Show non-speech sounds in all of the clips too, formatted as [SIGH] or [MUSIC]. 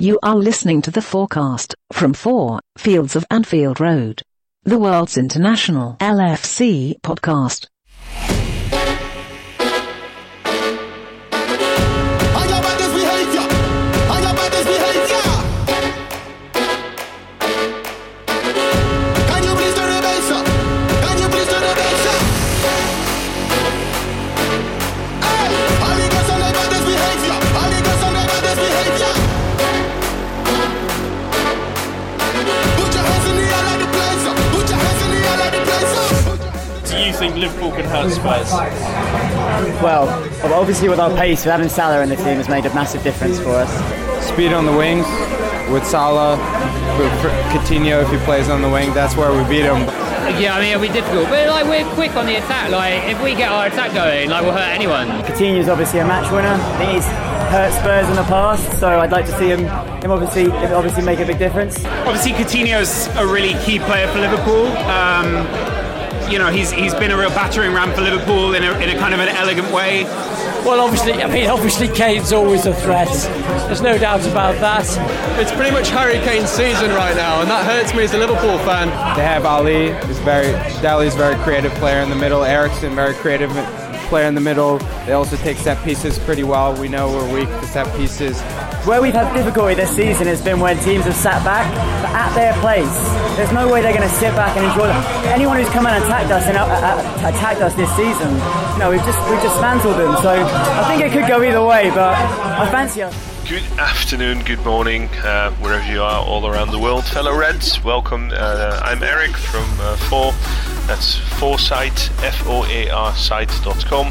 You are listening to the FOARcast from 4 Fields of Anfield Road, the world's international LFC podcast. Liverpool can hurt Spurs? Well, obviously with our pace, having Salah in the team has made a massive difference for us. Speed on the wings with Salah, with Coutinho if he plays on the wing, that's where we beat him. Yeah, I mean it'll be difficult, but like we're quick on the attack. Like if we get our attack going, like we'll hurt anyone. Coutinho's obviously a match winner. I think he's hurt Spurs in the past, so I'd like to see him, him obviously, obviously make a big difference. Obviously, Coutinho's a really key player for Liverpool. Um, you know, he's he's been a real battering ram for Liverpool in a, in a kind of an elegant way. Well, obviously, I mean, obviously, Kane's always a threat. There's no doubt about that. It's pretty much Harry Kane's season right now, and that hurts me as a Liverpool fan. They have Alli, is very Dele's very creative player in the middle. Eriksen, very creative player in the middle. They also take set pieces pretty well. We know we're weak to set pieces. Where we've had difficulty this season has been when teams have sat back, but at their place. There's no way they're going to sit back and enjoy it. Anyone who's come and attacked us and uh, uh, attacked us this season, you know, we've just we've dismantled them. So I think it could go either way, but I fancy us. Good afternoon, good morning, uh, wherever you are all around the world, fellow Reds. Welcome. Uh, I'm Eric from uh, Four. That's FOARsite, F O A R site.com.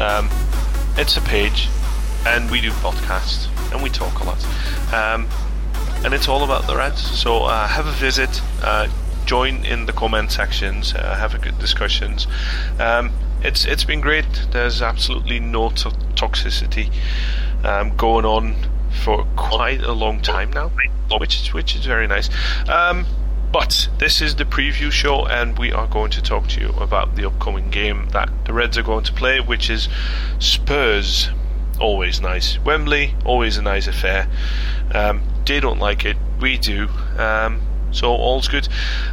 Um, it's a page, and we do podcasts and we talk a lot. Um, and it's all about the Reds. So uh, have a visit, uh, join in the comment sections, uh, have a good discussions. Um, it's it's been great. There's absolutely no to- toxicity um, going on for quite a long time now, which is which is very nice. Um, but this is the preview show, and we are going to talk to you about the upcoming game that the Reds are going to play, which is Spurs always nice. Wembley, always a nice affair. Um, they don't like it, we do. Um, so all's good.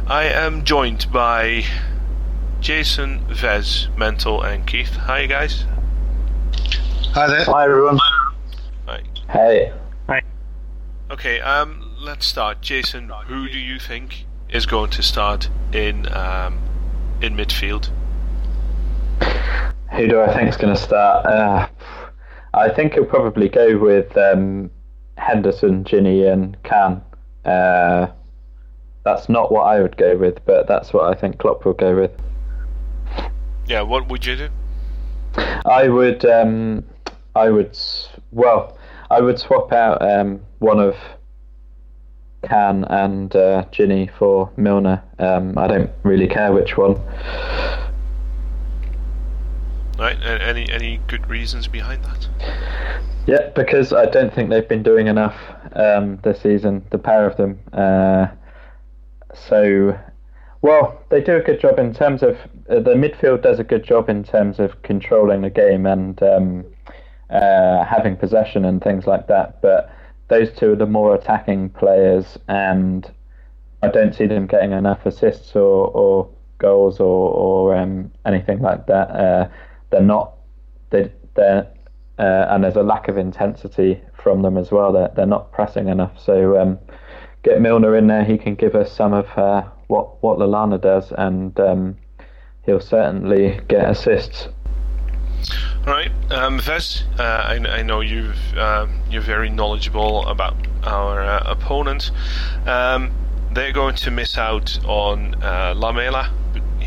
I am joined by Jason, Vez, Mental, and Keith. Hi, guys. Hi there. Hi, everyone. Hi. Hey. Hi. Okay. Um, let's start. Jason, who do you think is going to start in um, in midfield? Who do I think is going to start? Uh, I think he'll probably go with um, Henderson, Gini, and Can. Uh, that's not what I would go with, but that's what I think Klopp will go with. Yeah, what would you do? I would, um, I would, well, I would swap out um, one of Can and uh, Gini for Milner. Um, I don't really care which one. Right. Any any good reasons behind that? Yeah, because I don't think they've been doing enough um, this season, the pair of them. Uh, so, well, they do a good job in terms of uh, the midfield does a good job in terms of controlling the game and um, uh, having possession and things like that. But those two are the more attacking players, and I don't see them getting enough assists or, or goals or, or um, anything like that. Uh, they're not they they're uh, and there's a lack of intensity from them as well. They're they're not pressing enough. So um, get Milner in there. He can give us some of uh, what what Lallana does, and um, he'll certainly get assists. All right, um, Vez, uh, I, I, know you've uh, you're very knowledgeable about our uh, opponent. Um, they're going to miss out on uh, Lamela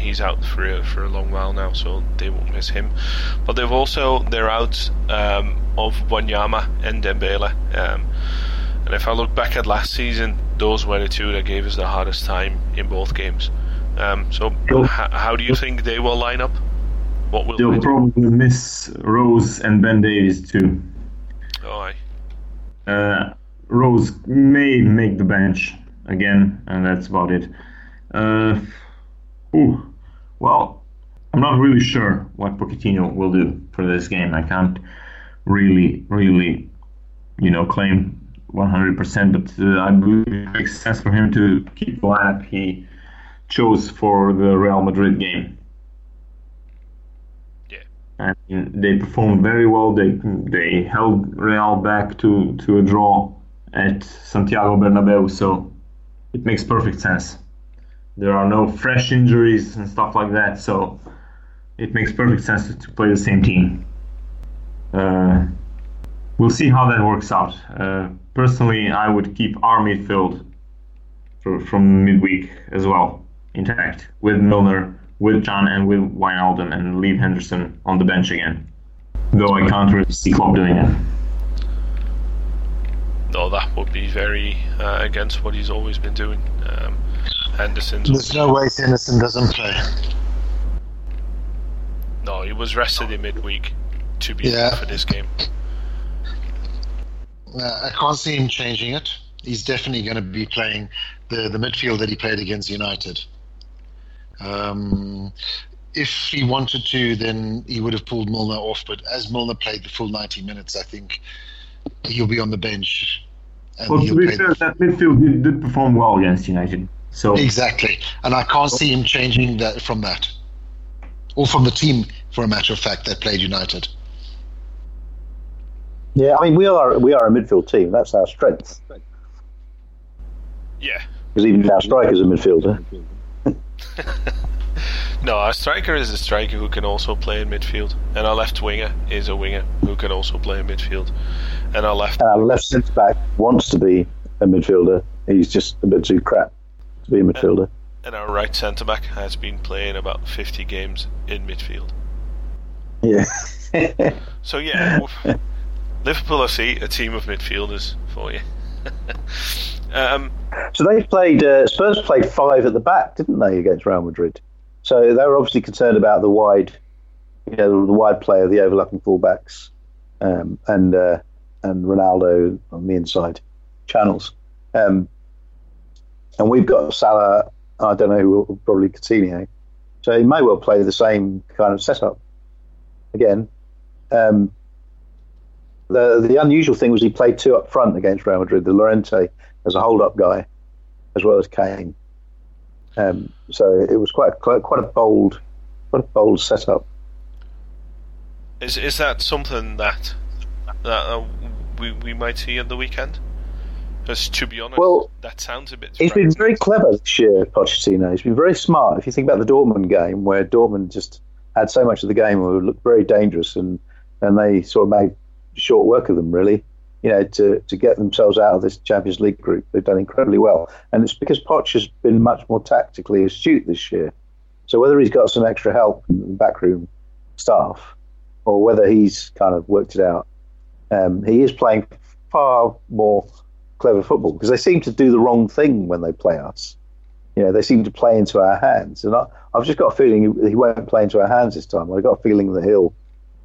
he's out for a, for a long while now, so they won't miss him. But they've also they're out um, of Wanyama and Dembele. Um, and if I look back at last season, those were the two that gave us the hardest time in both games. Um, so h- how do you think they will line up? What will they'll they probably miss Rose and Ben Davies too. Oh, aye. Uh, Rose may make the bench again, and that's about it. Uh, ooh, well, I'm not really sure what Pochettino will do for this game. I can't really, really, you know, claim 100%, but uh, I believe it makes sense for him to keep the lineup he chose for the Real Madrid game. Yeah. And they performed very well. They they held Real back to, to a draw at Santiago Bernabeu, so it makes perfect sense. There are no fresh injuries and stuff like that, so it makes perfect sense to, play the same team. Uh, we'll see how that works out. Uh, personally, I would keep our midfield for, from midweek as well intact with Milner, with Can, and with Wijnaldum, and leave Henderson on the bench again. Though I can't really see Klopp doing it. No, that would be very uh, against what he's always been doing. Um, Henderson's. There's no way Henderson doesn't play. No, he was rested in midweek to be Yeah. for this game. Uh, I can't see him changing it. He's definitely going to be playing the, the midfield that he played against United. Um, if he wanted to, then he would have pulled Milner off. But as Milner played the full 90 minutes, I think he'll be on the bench. And Well, to be play fair, that midfield did, did perform well against United. So Exactly. And I can't see him changing that from that. Or from the team, for a matter of fact, that played United. Yeah, I mean we are we are a midfield team. That's our strength. Yeah. Because even our striker's a midfielder. [LAUGHS] No, our striker is a striker who can also play in midfield, and our left winger is a winger who can also play in midfield, and our left And our left centre back wants to be a midfielder. He's just a bit too crap to be a midfielder. and our right centre back has been playing about 50 games in midfield. Yeah. [LAUGHS] So yeah, [LAUGHS] Liverpool FC, a team of midfielders for you. [LAUGHS] um, So they played. Uh, Spurs played five at the back, didn't they, against Real Madrid? So they were obviously concerned about the wide, you know, the wide play of the overlapping fullbacks, um, and uh, and Ronaldo on the inside channels. Um, and we've got Salah. I don't know who probably Coutinho. So he may well play the same kind of setup again. Um, the the unusual thing was he played two up front against Real Madrid. The Llorente as a hold up guy, as well as Kane. Um, so it was quite quite quite a bold, quite a bold setup. is is that something that that uh, we we might see at the weekend? Because to be honest, Well, that sounds a bit. He's been very clever this year, Pochettino. He's been very smart. If you think about the Dortmund game, where Dortmund just had so much of the game where it looked very dangerous, and and they sort of made short work of them, really. You know, to, to get themselves out of this Champions League group, they've done incredibly well, and it's because Poch has been much more tactically astute this year. So whether he's got some extra help in the backroom staff, or whether he's kind of worked it out, um, he is playing far more clever football because they seem to do the wrong thing when they play us. You know, they seem to play into our hands, and I, I've just got a feeling he, he won't play into our hands this time. I've got a feeling that he'll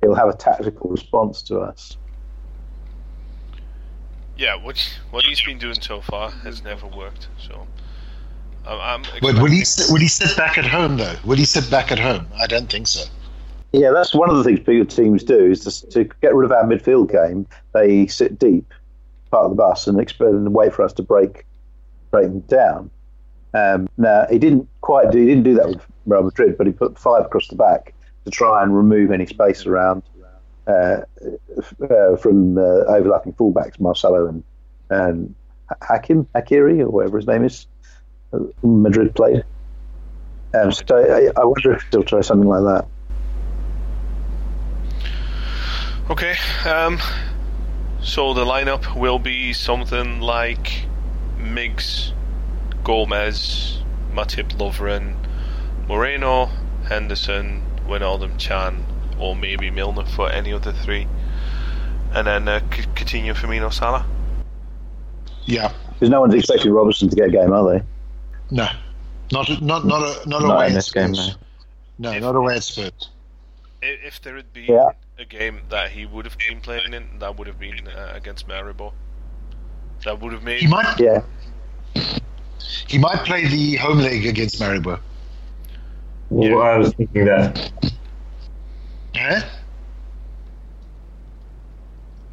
he'll have a tactical response to us. Yeah, what what he's been doing so far has never worked. So I'm. I'm Would, would he expecting- sit, would he sit back at home though? Will he sit back at home? I don't think so. Yeah, that's one of the things bigger teams do is to, to get rid of our midfield game. They sit deep, part of the bus, and and wait for us to break break them down. Um, now he didn't quite do he didn't do that with Real Madrid, but he put five across the back to try and remove any space around uh, uh, from uh, overlapping fullbacks, Marcelo and and Hakim Hakiri or whatever his name is. uh, Madrid played. Um, so I, I wonder if he'll try something like that. Okay. Um, so the lineup will be something like Miggs, Gomez, Matip Lovren, Moreno, Henderson, Wijnaldum, Can, or maybe Milner for any of the three, and then uh, C- Coutinho, Firmino, Salah. Yeah. Because no one's expecting Robertson to get a game, are they? No, not not not a, not Not away in at this game, Spurs. No, not away at Spurs. I- If there had been Yeah. A game that he would have been playing in, that would have been uh, against Maribor. That would have made. He might. Yeah. He might play the home leg against Maribor. Well, I was thinking that. Eh?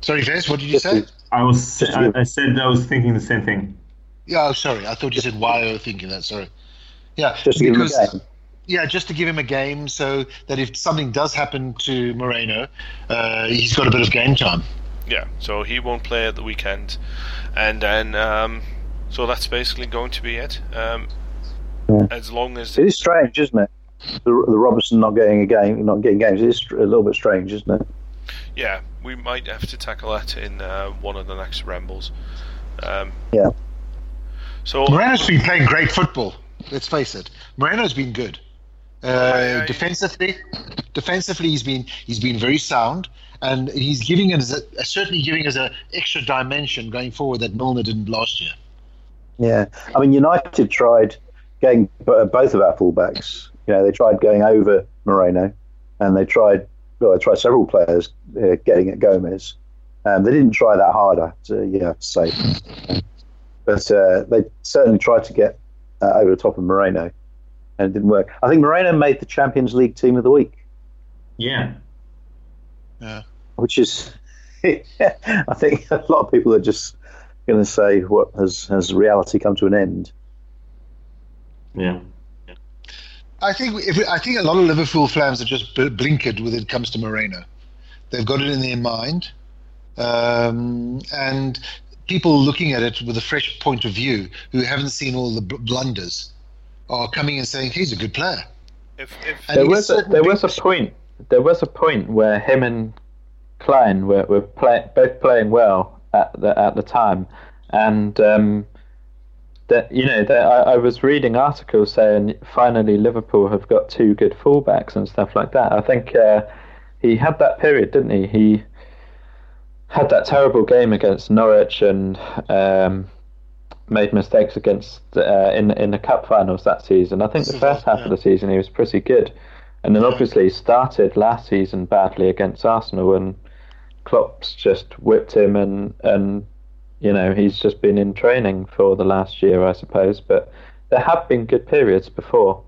Sorry, Vez, what did you say? I was. I, I said I was thinking the same thing. Yeah, oh, sorry. I thought you said why I was thinking that. Sorry. Yeah, Just to give him a game. Yeah, just to give him a game so that if something does happen to Moreno, uh, he's got a bit of game time. Yeah, so he won't play at the weekend, and then um, so that's basically going to be it. Um, Yeah. As long as It is strange, isn't it? The, the Robertson not getting a game, not getting games. It is a little bit strange, isn't it? yeah, we might have to tackle that in uh, one of the next rambles. Um, Yeah. So Moreno's been playing great football. Let's face it. Moreno's been good. Uh, defensively, defensively he's been he's been very sound, and he's giving us a, certainly giving us an extra dimension going forward that Milner didn't last year. Yeah, I mean, United tried getting both of our fullbacks. You know, they tried going over Moreno, and they tried. Well, they tried several players uh, getting at Gomez. Um, they didn't try that harder, to, yeah, have to say. But uh, they certainly tried to get uh, over the top of Moreno, and it didn't work. I think Moreno made the Champions League Team of the Week, Yeah. Yeah. which is, [LAUGHS] I think, a lot of people are just going to say, "What has has reality come to an end?" Yeah. I think if, I think a lot of Liverpool fans are just blinkered when it comes to Moreno. They've got it in their mind, um, and people looking at it with a fresh point of view who haven't seen all the blunders are coming and saying he's a good player. If, if there was a, there was a point there was a point where him and Klein were, were play, both playing well at the at the time, and um, that you know that I, I was reading articles saying finally Liverpool have got two good fullbacks and stuff like that. I think uh, he had that period, didn't he? He had that terrible game against Norwich and um, made mistakes against uh, in in the cup finals that season. I think the first half of the season he was pretty good, and then obviously he started last season badly against Arsenal, and Klopp's just whipped him, and and you know he's just been in training for the last year, I suppose. But there have been good periods before.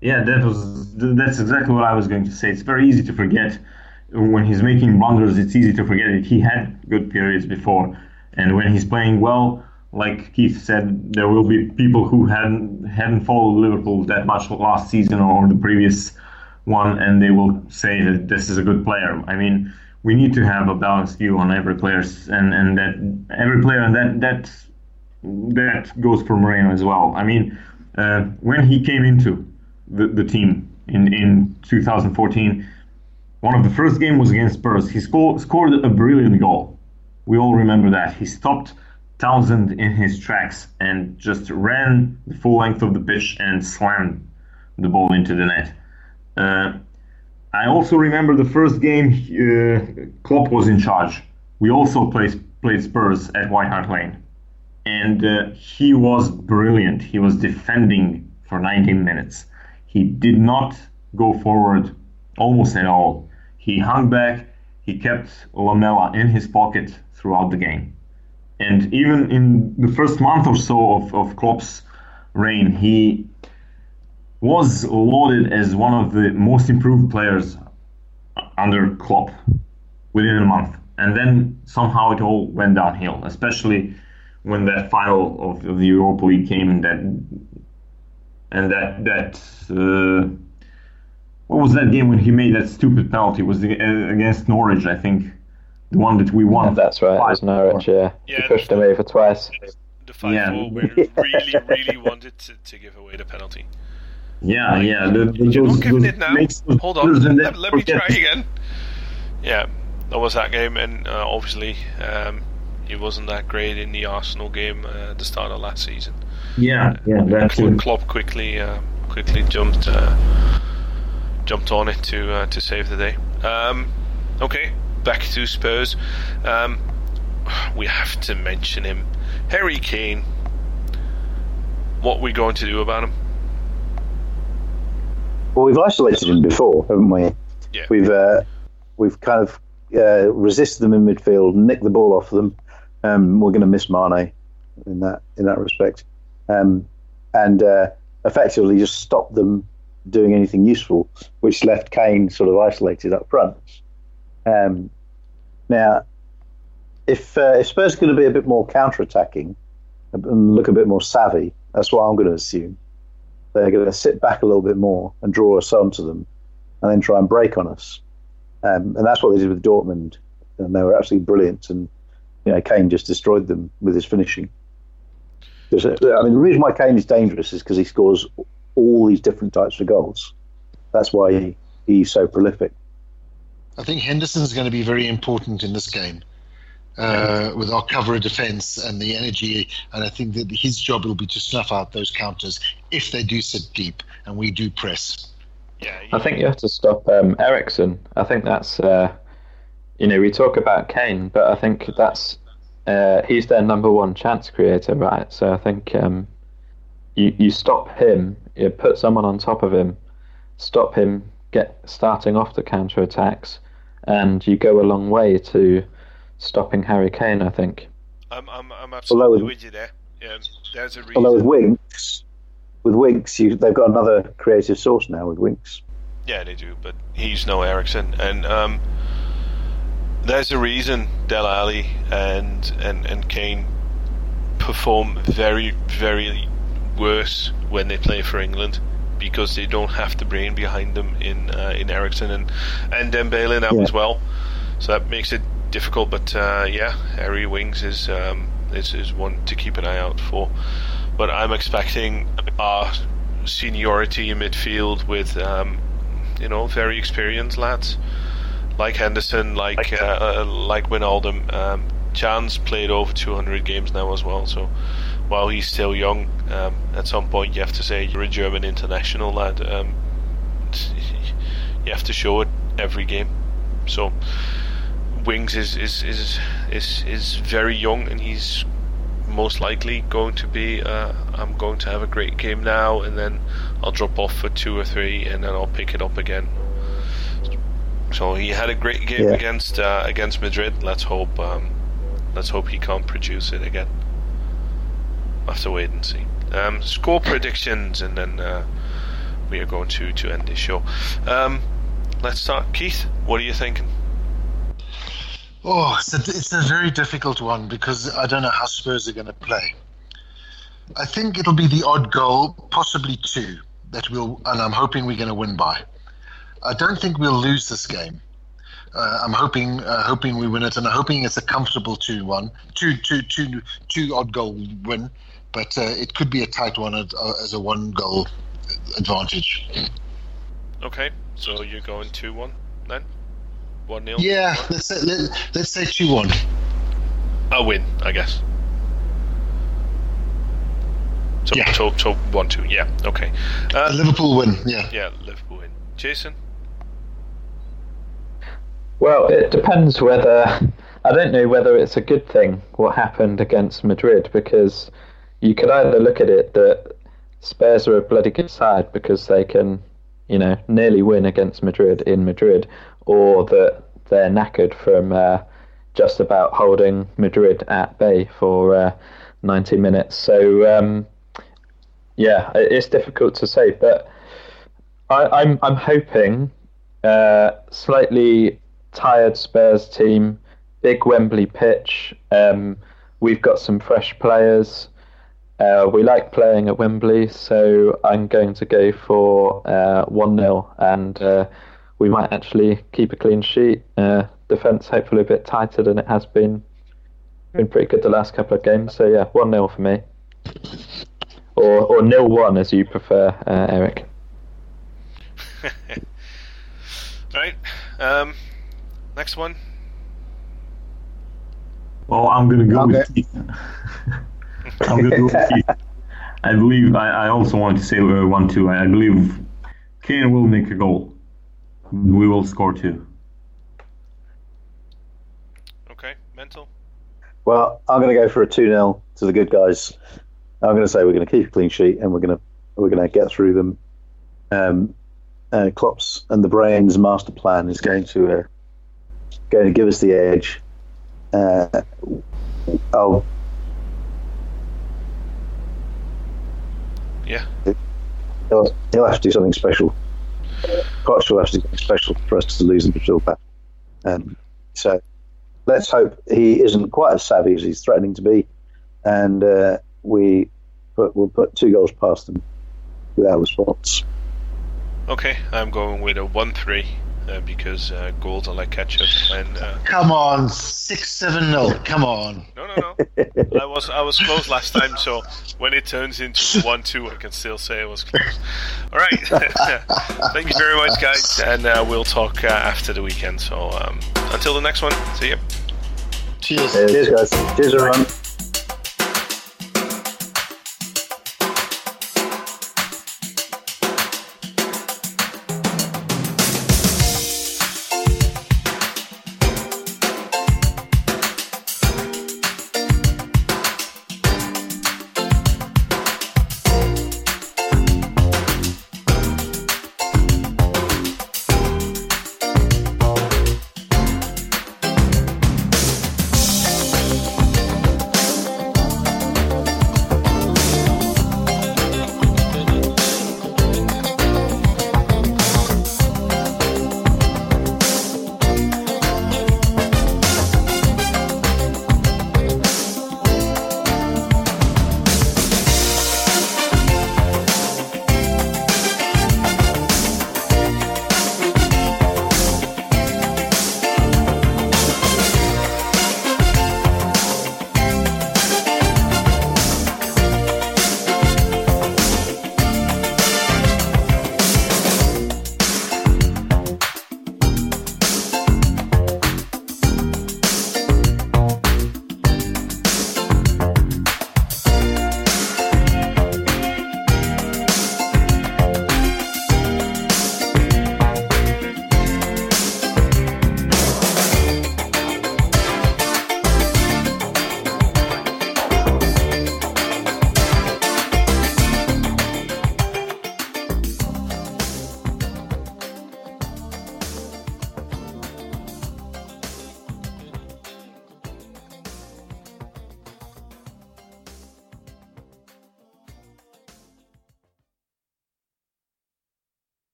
Yeah, that was that's exactly what I was going to say. It's very easy to forget when he's making blunders. It's easy to forget that he had good periods before, and when he's playing well, like Keith said, there will be people who hadn't hadn't followed Liverpool that much last season or the previous one, and they will say that this is a good player. I mean, we need to have a balanced view on every player, and and that every player, and that that that goes for Moreno as well. I mean, uh, when he came into the, the team in, in 2014. One of the first game was against Spurs. He scored scored a brilliant goal. We all remember that. He stopped Townsend in his tracks and just ran the full length of the pitch and slammed the ball into the net. Uh, I also remember the first game uh, Klopp was in charge. We also played played Spurs at White Hart Lane, and uh, he was brilliant. He was defending for 19 minutes. He did not go forward almost at all. He hung back. He kept Lamela in his pocket throughout the game. And even in the first month or so of, of Klopp's reign, he was lauded as one of the most improved players under Klopp within a month. And then somehow it all went downhill, especially when that final of, of the Europa League came and that and that that uh, what was that game when he made that stupid penalty? Was uh, against Norwich, I think, the one that we won. That's right. It was Norwich. Yeah, he pushed him over twice. the five Yeah. four where he really, really wanted to, to give away the penalty. Yeah, yeah. The, the, You're those- not giving those it now. Hold on. and Let, let me try again. Yeah, that was that game, and uh, obviously um, he wasn't that great in the Arsenal game uh, at the start of last season. Yeah, yeah. That's Klopp. Klopp quickly, uh, quickly jumped, uh, jumped on it to uh, to save the day. Um, okay, back to Spurs. Um, we have to mention him, Harry Kane. What are we going to do about him? Well, we've isolated him before, haven't we? Yeah. We've uh, we've kind of uh, resisted them in midfield, nicked the ball off them. Um, we're going to miss Mane in that in that respect, um, and uh, effectively just stopped them doing anything useful, which left Kane sort of isolated up front. Um, now, if uh, if Spurs are going to be a bit more counter-attacking and look a bit more savvy, that's what I'm going to assume. They're going to sit back a little bit more and draw us onto them, and then try and break on us. Um, and that's what they did with Dortmund, and they were absolutely brilliant. And you know, Kane just destroyed them with his finishing. Uh, I mean, the reason why Kane is dangerous is because he scores all these different types of goals. That's why he, he's so prolific. I think Henderson's going to be very important in this game. Uh, with our cover of defence and the energy, and I think that his job will be to snuff out those counters if they do sit deep and we do press. Yeah, I think you have to stop um, Eriksen. I think that's, uh, you know, we talk about Kane, but I think that's uh, he's their number one chance creator, right? So I think um, you you stop him, you put someone on top of him, stop him get starting off the counter attacks, and you go a long way to stopping Harry Kane. I think. I'm I'm, I'm absolutely with, with, you there. Yeah, there's a reason. Although with Winks, with Winks, you, they've got another creative source now with Winks. Yeah, they do, but he's no Eriksen, and um, there's a reason Dele Alli and and and Kane perform very very worse when they play for England because they don't have the brain behind them in uh, in Eriksen and and Dembele now yeah. as well. So that makes it difficult. But uh, yeah, Harry Winks is um, is is one to keep an eye out for but I'm expecting our seniority in midfield with um, you know very experienced lads like Henderson, like uh, uh, like Wijnaldum. Um, Can's played over 200 games now as well, so while he's still young, um, at some point you have to say you're a German international lad. Um, [LAUGHS] you have to show it every game. So Winks is is is is, is very young and he's most likely going to be uh, I'm going to have a great game now and then I'll drop off for two or three and then I'll pick it up again. So he had a great game yeah. against uh, against Madrid. Let's hope um, let's hope he can't produce it again. Have to wait and see. Um, score predictions and then uh, we are going to to end this show. Um, let's start. Keith, what are you thinking? Oh, it's a, it's a very difficult one because I don't know how Spurs are going to play. I think it'll be the odd goal, possibly two, that we'll, and I'm hoping we're going to win by. I don't think we'll lose this game. Uh, I'm hoping, uh, hoping we win it, and I'm hoping it's a comfortable two-one, two, two, two, two odd goal win. But uh, it could be a tight one uh, as a one-goal advantage. Okay, so you're going two-one then. One nil. Yeah, let's say let, let's say two one. A win, I guess. So, yeah. so, so one two. Yeah. Okay. Uh, Liverpool win. Yeah. Yeah, Liverpool win. Jason. Well, it depends whether I don't know whether it's a good thing what happened against Madrid because you could either look at it that Spurs are a bloody good side because they can, you know, nearly win against Madrid in Madrid, or that they're knackered from uh, just about holding Madrid at bay for uh, 90 minutes. So um, yeah, it's difficult to say, but I, am I'm, I'm hoping uh, slightly tired Spurs team, big Wembley pitch. Um, we've got some fresh players. Uh, we like playing at Wembley, so I'm going to go for uh, 1 uh, 0 and uh, we might actually keep a clean sheet. Uh, defense hopefully a bit tighter than it has been. Been pretty good the last couple of games. So yeah, one 0 for me, or or nil one as you prefer, uh, Eric. [LAUGHS] right. Um, next one. Well, I'm gonna go okay. with Keith. [LAUGHS] I'm gonna go with Keith. I believe I, I also want to say uh, one two. I, I believe Kane will make a goal. We will score two. Okay, mental. Well, I'm going to go for a 2 0 to the good guys. I'm going to say we're going to keep a clean sheet and we're going to we're going to get through them. Um, uh, Klopp's and the Brains master plan is going to uh, going to give us the edge. Uh, oh, yeah. He'll, he'll have to do something special quite sure that's special for us to lose in midfield back. Um, so let's hope he isn't quite as savvy as he's threatening to be, and uh, we put, we'll put two goals past them without response. Okay, I'm going with a 1 3 uh, because uh, goals are like ketchup. And uh, Come on, six seven nil. Come on. No, no, no. I was I was close last time, so when it turns into one two, I can still say I was close. All right, [LAUGHS] thank you very much, guys, and uh, we'll talk uh, after the weekend. So um, until the next one, see you. Cheers. Cheers, guys. Cheers, everyone.